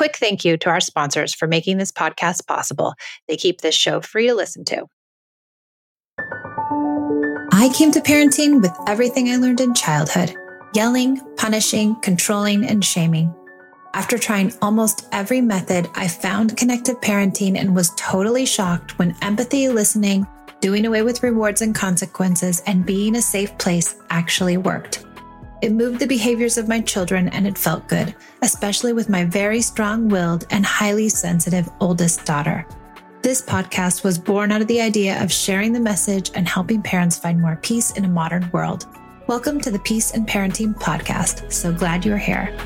quick thank you to our sponsors for making this podcast possible. They keep this show free to listen to. I came to parenting with everything I learned in childhood yelling, punishing, controlling, and shaming. After trying almost every method, I found connected parenting and was totally shocked when empathy, listening, doing away with rewards and consequences, and being a safe place actually worked. It moved the behaviors of my children and it felt good, especially with my very strong willed and highly sensitive oldest daughter. This podcast was born out of the idea of sharing the message and helping parents find more peace in a modern world. Welcome to the Peace in Parenting Podcast. So glad you're here.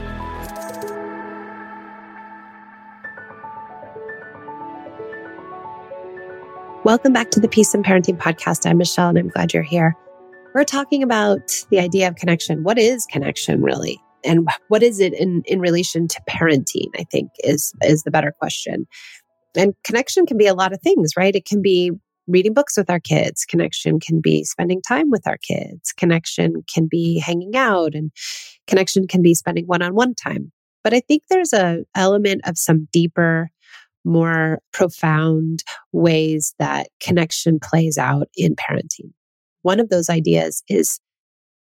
Welcome back to the Peace in Parenting Podcast. I'm Michelle and I'm glad you're here. We're talking about the idea of connection. What is connection really? And what is it in, in relation to parenting? I think is, is the better question. And connection can be a lot of things, right? It can be reading books with our kids. Connection can be spending time with our kids. Connection can be hanging out and connection can be spending one-on-one time. But I think there's a element of some deeper more profound ways that connection plays out in parenting. One of those ideas is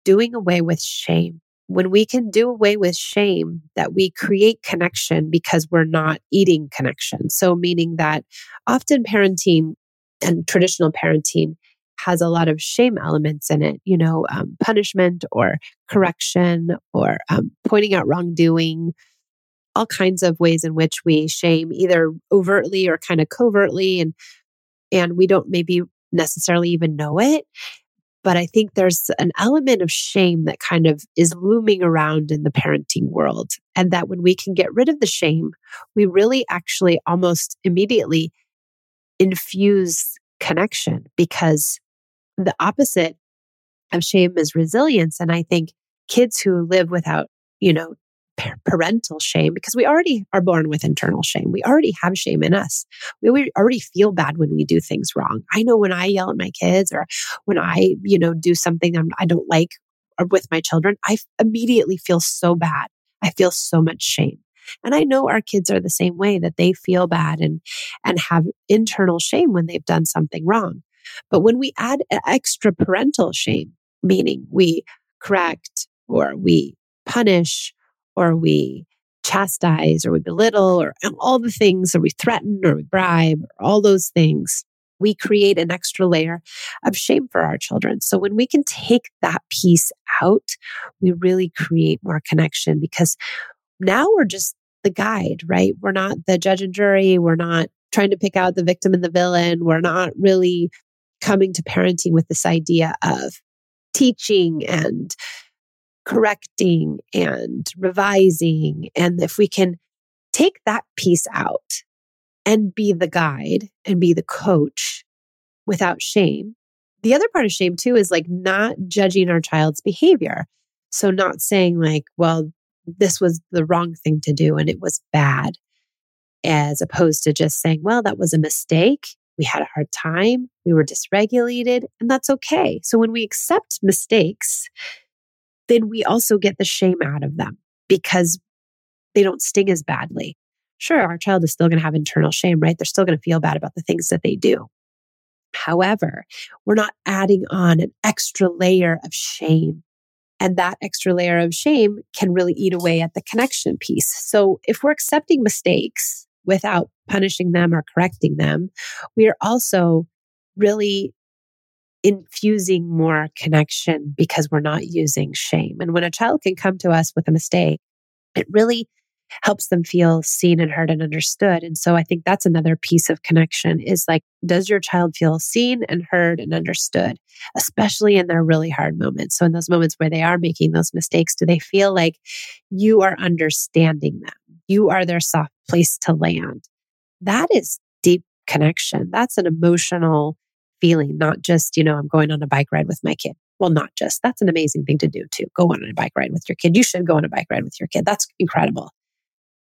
doing away with shame. When we can do away with shame, that we create connection because we're not eating connection. So, meaning that often parenting and traditional parenting has a lot of shame elements in it, you know, um, punishment or correction or um, pointing out wrongdoing, all kinds of ways in which we shame either overtly or kind of covertly and and we don't maybe necessarily even know it but i think there's an element of shame that kind of is looming around in the parenting world and that when we can get rid of the shame we really actually almost immediately infuse connection because the opposite of shame is resilience and i think kids who live without you know parental shame because we already are born with internal shame. We already have shame in us. We already feel bad when we do things wrong. I know when I yell at my kids or when I, you know, do something I don't like with my children, I immediately feel so bad. I feel so much shame. And I know our kids are the same way that they feel bad and and have internal shame when they've done something wrong. But when we add extra parental shame, meaning we correct or we punish or we chastise or we belittle or all the things, or we threaten or we bribe, or all those things, we create an extra layer of shame for our children. So when we can take that piece out, we really create more connection because now we're just the guide, right? We're not the judge and jury. We're not trying to pick out the victim and the villain. We're not really coming to parenting with this idea of teaching and correcting and revising. And if we can take that piece out and be the guide and be the coach without shame. The other part of shame, too, is like not judging our child's behavior. So, not saying, like, well, this was the wrong thing to do and it was bad, as opposed to just saying, well, that was a mistake. We had a hard time. We were dysregulated, and that's okay. So, when we accept mistakes then we also get the shame out of them because they don't sting as badly. Sure, our child is still going to have internal shame, right? They're still going to feel bad about the things that they do. However, we're not adding on an extra layer of shame. And that extra layer of shame can really eat away at the connection piece. So if we're accepting mistakes without punishing them or correcting them, we are also really infusing more connection because we're not using shame. And when a child can come to us with a mistake, it really helps them feel seen and heard and understood. And so I think that's another piece of connection is like, does your child feel seen and heard and understood, especially in their really hard moments? So in those moments where they are making those mistakes, do they feel like you are understanding them? You are their soft place to land. That is deep connection. That's an emotional feeling, not just, you know, I'm going on a bike ride with my kid. Well, not just. That's an amazing thing to do too. Go on a bike ride with your kid. You should go on a bike ride with your kid. That's incredible.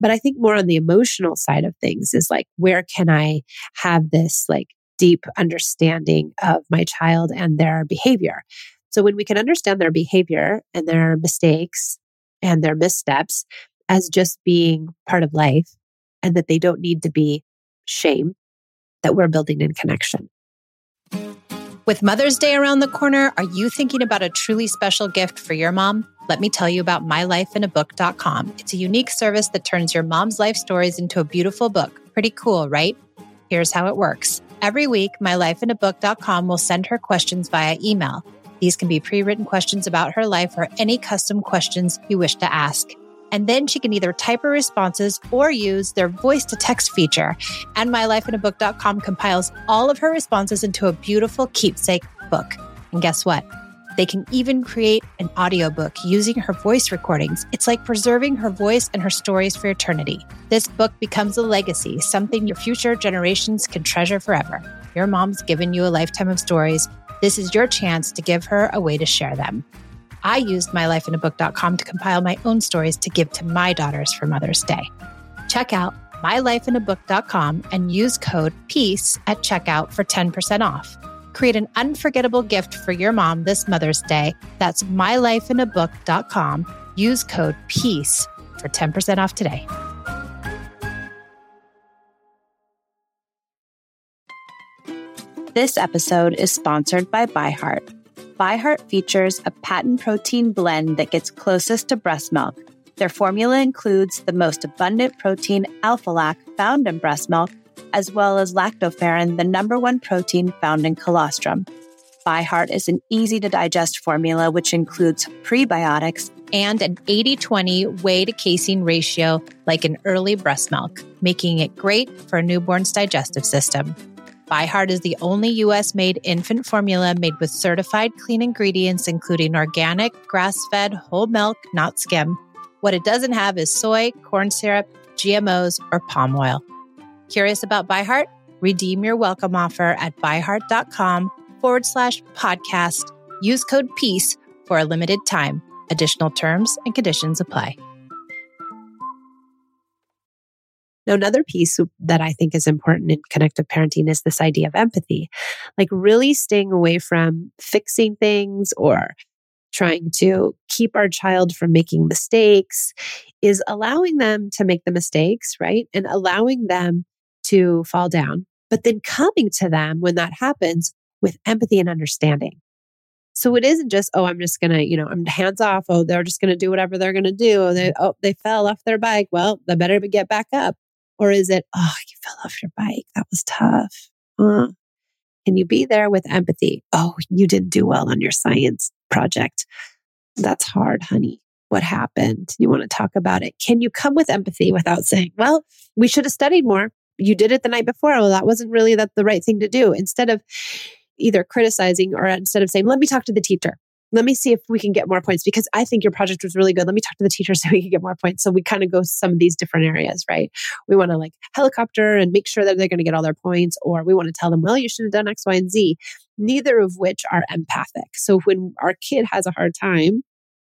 But I think more on the emotional side of things is like, where can I have this like deep understanding of my child and their behavior? So when we can understand their behavior and their mistakes and their missteps as just being part of life and that they don't need to be shame, that we're building in connection. With Mother's Day around the corner, are you thinking about a truly special gift for your mom? Let me tell you about mylifeinabook.com. It's a unique service that turns your mom's life stories into a beautiful book. Pretty cool, right? Here's how it works. Every week, mylifeinabook.com will send her questions via email. These can be pre written questions about her life or any custom questions you wish to ask. And then she can either type her responses or use their voice to text feature. And mylifeinabook.com compiles all of her responses into a beautiful keepsake book. And guess what? They can even create an audiobook using her voice recordings. It's like preserving her voice and her stories for eternity. This book becomes a legacy, something your future generations can treasure forever. Your mom's given you a lifetime of stories. This is your chance to give her a way to share them. I used mylifeinabook.com to compile my own stories to give to my daughters for Mother's Day. Check out mylifeinabook.com and use code PEACE at checkout for 10% off. Create an unforgettable gift for your mom this Mother's Day. That's mylifeinabook.com. Use code PEACE for 10% off today. This episode is sponsored by ByHeart. ByHeart features a patent protein blend that gets closest to breast milk. Their formula includes the most abundant protein, alpha lac, found in breast milk, as well as lactoferrin, the number one protein found in colostrum. ByHeart is an easy to digest formula which includes prebiotics and an 80 20 whey to casein ratio like an early breast milk, making it great for a newborn's digestive system. ByHeart is the only US made infant formula made with certified clean ingredients, including organic, grass fed, whole milk, not skim. What it doesn't have is soy, corn syrup, GMOs, or palm oil. Curious about ByHeart? Redeem your welcome offer at byheart.com forward slash podcast. Use code PEACE for a limited time. Additional terms and conditions apply. Now, another piece that I think is important in connective parenting is this idea of empathy, like really staying away from fixing things or trying to keep our child from making mistakes, is allowing them to make the mistakes, right? And allowing them to fall down, but then coming to them when that happens with empathy and understanding. So it isn't just, oh, I'm just going to, you know, I'm hands off. Oh, they're just going to do whatever they're going to do. Oh They, oh, they fell off their bike. Well, they better get back up. Or is it, oh, you fell off your bike. That was tough. Can you be there with empathy? Oh, you didn't do well on your science project. That's hard, honey. What happened? You want to talk about it? Can you come with empathy without saying, well, we should have studied more? You did it the night before. Well, that wasn't really that the right thing to do. Instead of either criticizing or instead of saying, let me talk to the teacher let me see if we can get more points because I think your project was really good. Let me talk to the teacher so we can get more points. So we kind of go some of these different areas, right? We want to like helicopter and make sure that they're going to get all their points, or we want to tell them, well, you should have done X, Y, and Z, neither of which are empathic. So when our kid has a hard time,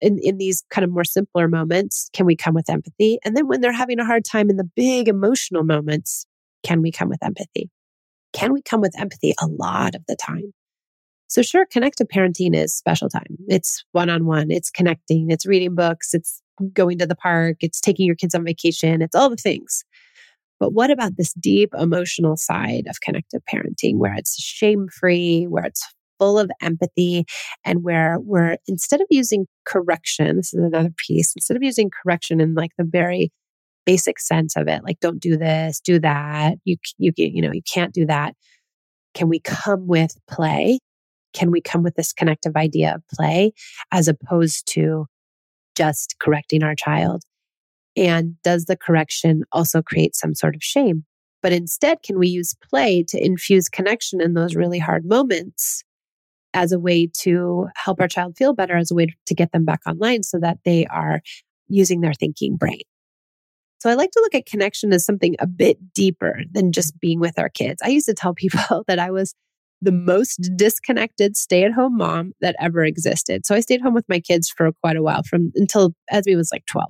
in, in these kind of more simpler moments, can we come with empathy? And then when they're having a hard time in the big emotional moments, can we come with empathy? Can we come with empathy a lot of the time? So, sure, connected parenting is special time. It's one on one, it's connecting, it's reading books, it's going to the park, it's taking your kids on vacation, it's all the things. But what about this deep emotional side of connected parenting where it's shame free, where it's full of empathy, and where we're instead of using correction, this is another piece, instead of using correction in like the very basic sense of it, like don't do this, do that, you you you know, you can't do that. Can we come with play can we come with this connective idea of play as opposed to just correcting our child? And does the correction also create some sort of shame? But instead, can we use play to infuse connection in those really hard moments as a way to help our child feel better, as a way to get them back online so that they are using their thinking brain? So I like to look at connection as something a bit deeper than just being with our kids. I used to tell people that I was the most disconnected stay at home mom that ever existed. So I stayed home with my kids for quite a while from until Esme was like 12.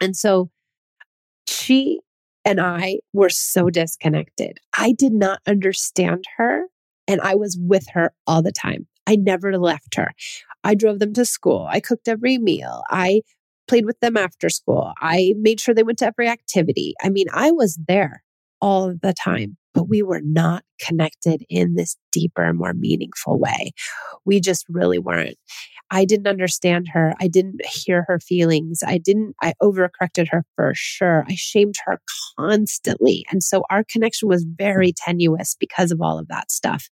And so she and I were so disconnected. I did not understand her and I was with her all the time. I never left her. I drove them to school. I cooked every meal. I played with them after school. I made sure they went to every activity. I mean, I was there all the time, but we were not connected in this deeper, more meaningful way. We just really weren't. I didn't understand her. I didn't hear her feelings. I didn't, I overcorrected her for sure. I shamed her constantly. And so our connection was very tenuous because of all of that stuff.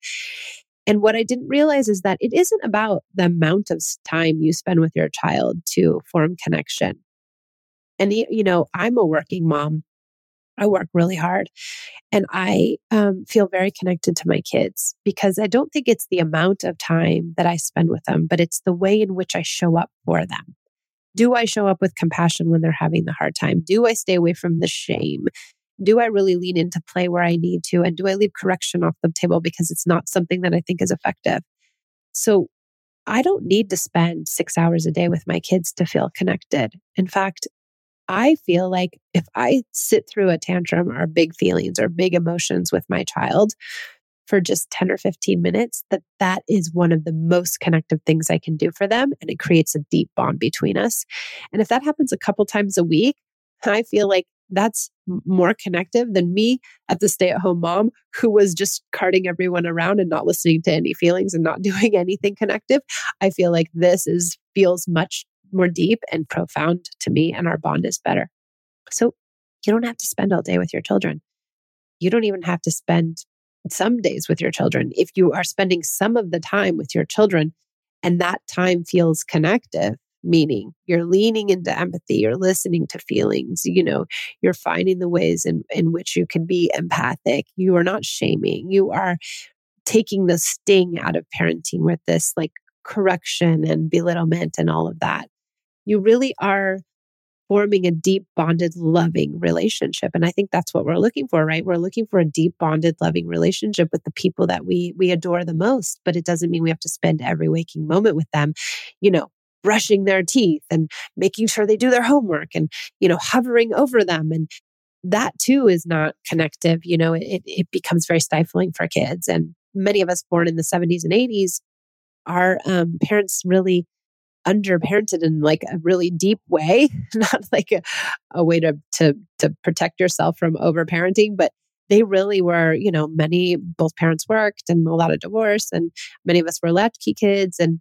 And what I didn't realize is that it isn't about the amount of time you spend with your child to form connection. And, you know, I'm a working mom. I work really hard and I um, feel very connected to my kids because I don't think it's the amount of time that I spend with them, but it's the way in which I show up for them. Do I show up with compassion when they're having the hard time? Do I stay away from the shame? Do I really lean into play where I need to? And do I leave correction off the table because it's not something that I think is effective? So I don't need to spend six hours a day with my kids to feel connected. In fact, I feel like if I sit through a tantrum or big feelings or big emotions with my child for just 10 or 15 minutes, that that is one of the most connective things I can do for them. And it creates a deep bond between us. And if that happens a couple times a week, I feel like that's more connective than me at the stay at home mom who was just carting everyone around and not listening to any feelings and not doing anything connective. I feel like this is feels much more deep and profound to me, and our bond is better. So you don't have to spend all day with your children. You don't even have to spend some days with your children. If you are spending some of the time with your children and that time feels connective, meaning you're leaning into empathy, you're listening to feelings, you know, you're finding the ways in, in which you can be empathic. You are not shaming. You are taking the sting out of parenting with this like correction and belittlement and all of that you really are forming a deep bonded loving relationship and i think that's what we're looking for right? We're looking for a deep bonded loving relationship with the people that we we adore the most but it doesn't mean we have to spend every waking moment with them you know brushing their teeth and making sure they do their homework and you know hovering over them and that too is not connective you know it, it becomes very stifling for kids and many of us born in the 70s and 80s our um, parents really underparented in like a really deep way, not like a, a way to, to, to protect yourself from overparenting, but they really were, you know, many, both parents worked and a lot of divorce and many of us were latchkey kids and,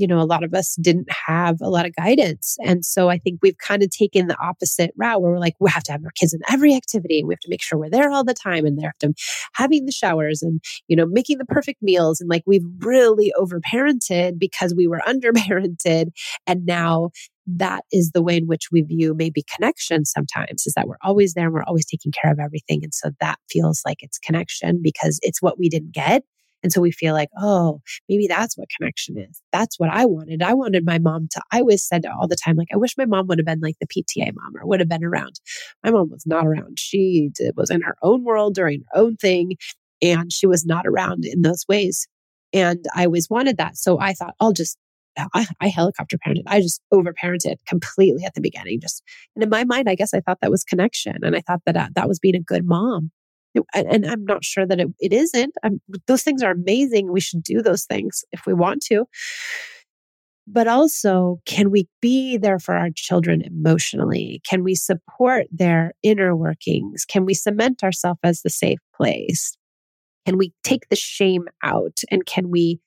you know, a lot of us didn't have a lot of guidance. And so I think we've kind of taken the opposite route where we're like, we have to have our kids in every activity and we have to make sure we're there all the time and they're having the showers and, you know, making the perfect meals. And like we've really overparented because we were underparented. And now that is the way in which we view maybe connection sometimes is that we're always there and we're always taking care of everything. And so that feels like it's connection because it's what we didn't get. And so we feel like, oh, maybe that's what connection is. That's what I wanted. I wanted my mom to, I always said all the time, like, I wish my mom would have been like the PTA mom or would have been around. My mom was not around. She did, was in her own world doing her own thing. And she was not around in those ways. And I always wanted that. So I thought, I'll just I, I, helicopter parented. I just overparented completely at the beginning. Just and in my mind, I guess I thought that was connection, and I thought that uh, that was being a good mom and I'm not sure that it, it isn't. I'm, those things are amazing. We should do those things if we want to. But also, can we be there for our children emotionally? Can we support their inner workings? Can we cement ourselves as the safe place? Can we take the shame out? And can we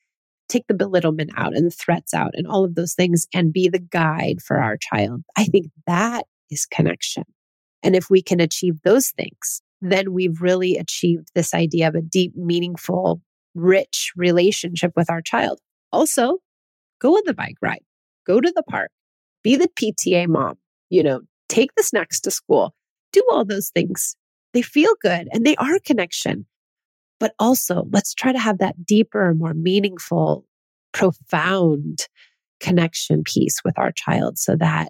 take the belittlement out and the threats out and all of those things and be the guide for our child? I think that is connection. And if we can achieve those things, then we've really achieved this idea of a deep, meaningful, rich relationship with our child. Also, go on the bike ride, go to the park, be the PTA mom, you know, take the snacks to school, do all those things. They feel good and they are connection. But also, let's try to have that deeper, more meaningful, profound connection piece with our child so that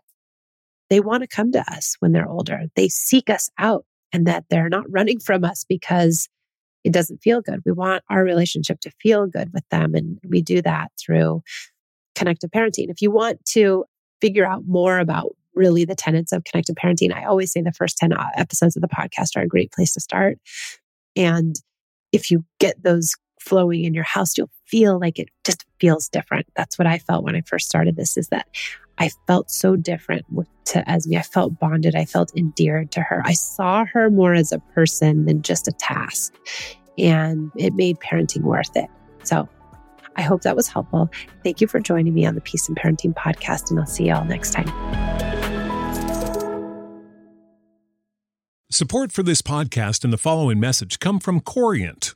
they want to come to us when they're older. They seek us out and that they're not running from us because it doesn't feel good. We want our relationship to feel good with them. And we do that through connected parenting. If you want to figure out more about really the tenets of connected parenting, I always say the first 10 uh, episodes of the podcast are a great place to start. And if you get those flowing in your house. You'll feel like it just feels different. That's what I felt when I first started this is that I felt so different to Esme. I felt bonded. I felt endeared to her. I saw her more as a person than just a task. And it made parenting worth it. So I hope that was helpful. Thank you for joining me on the Peace in Parenting podcast, and I'll see you all next time. Support for this podcast and the following message come from Corient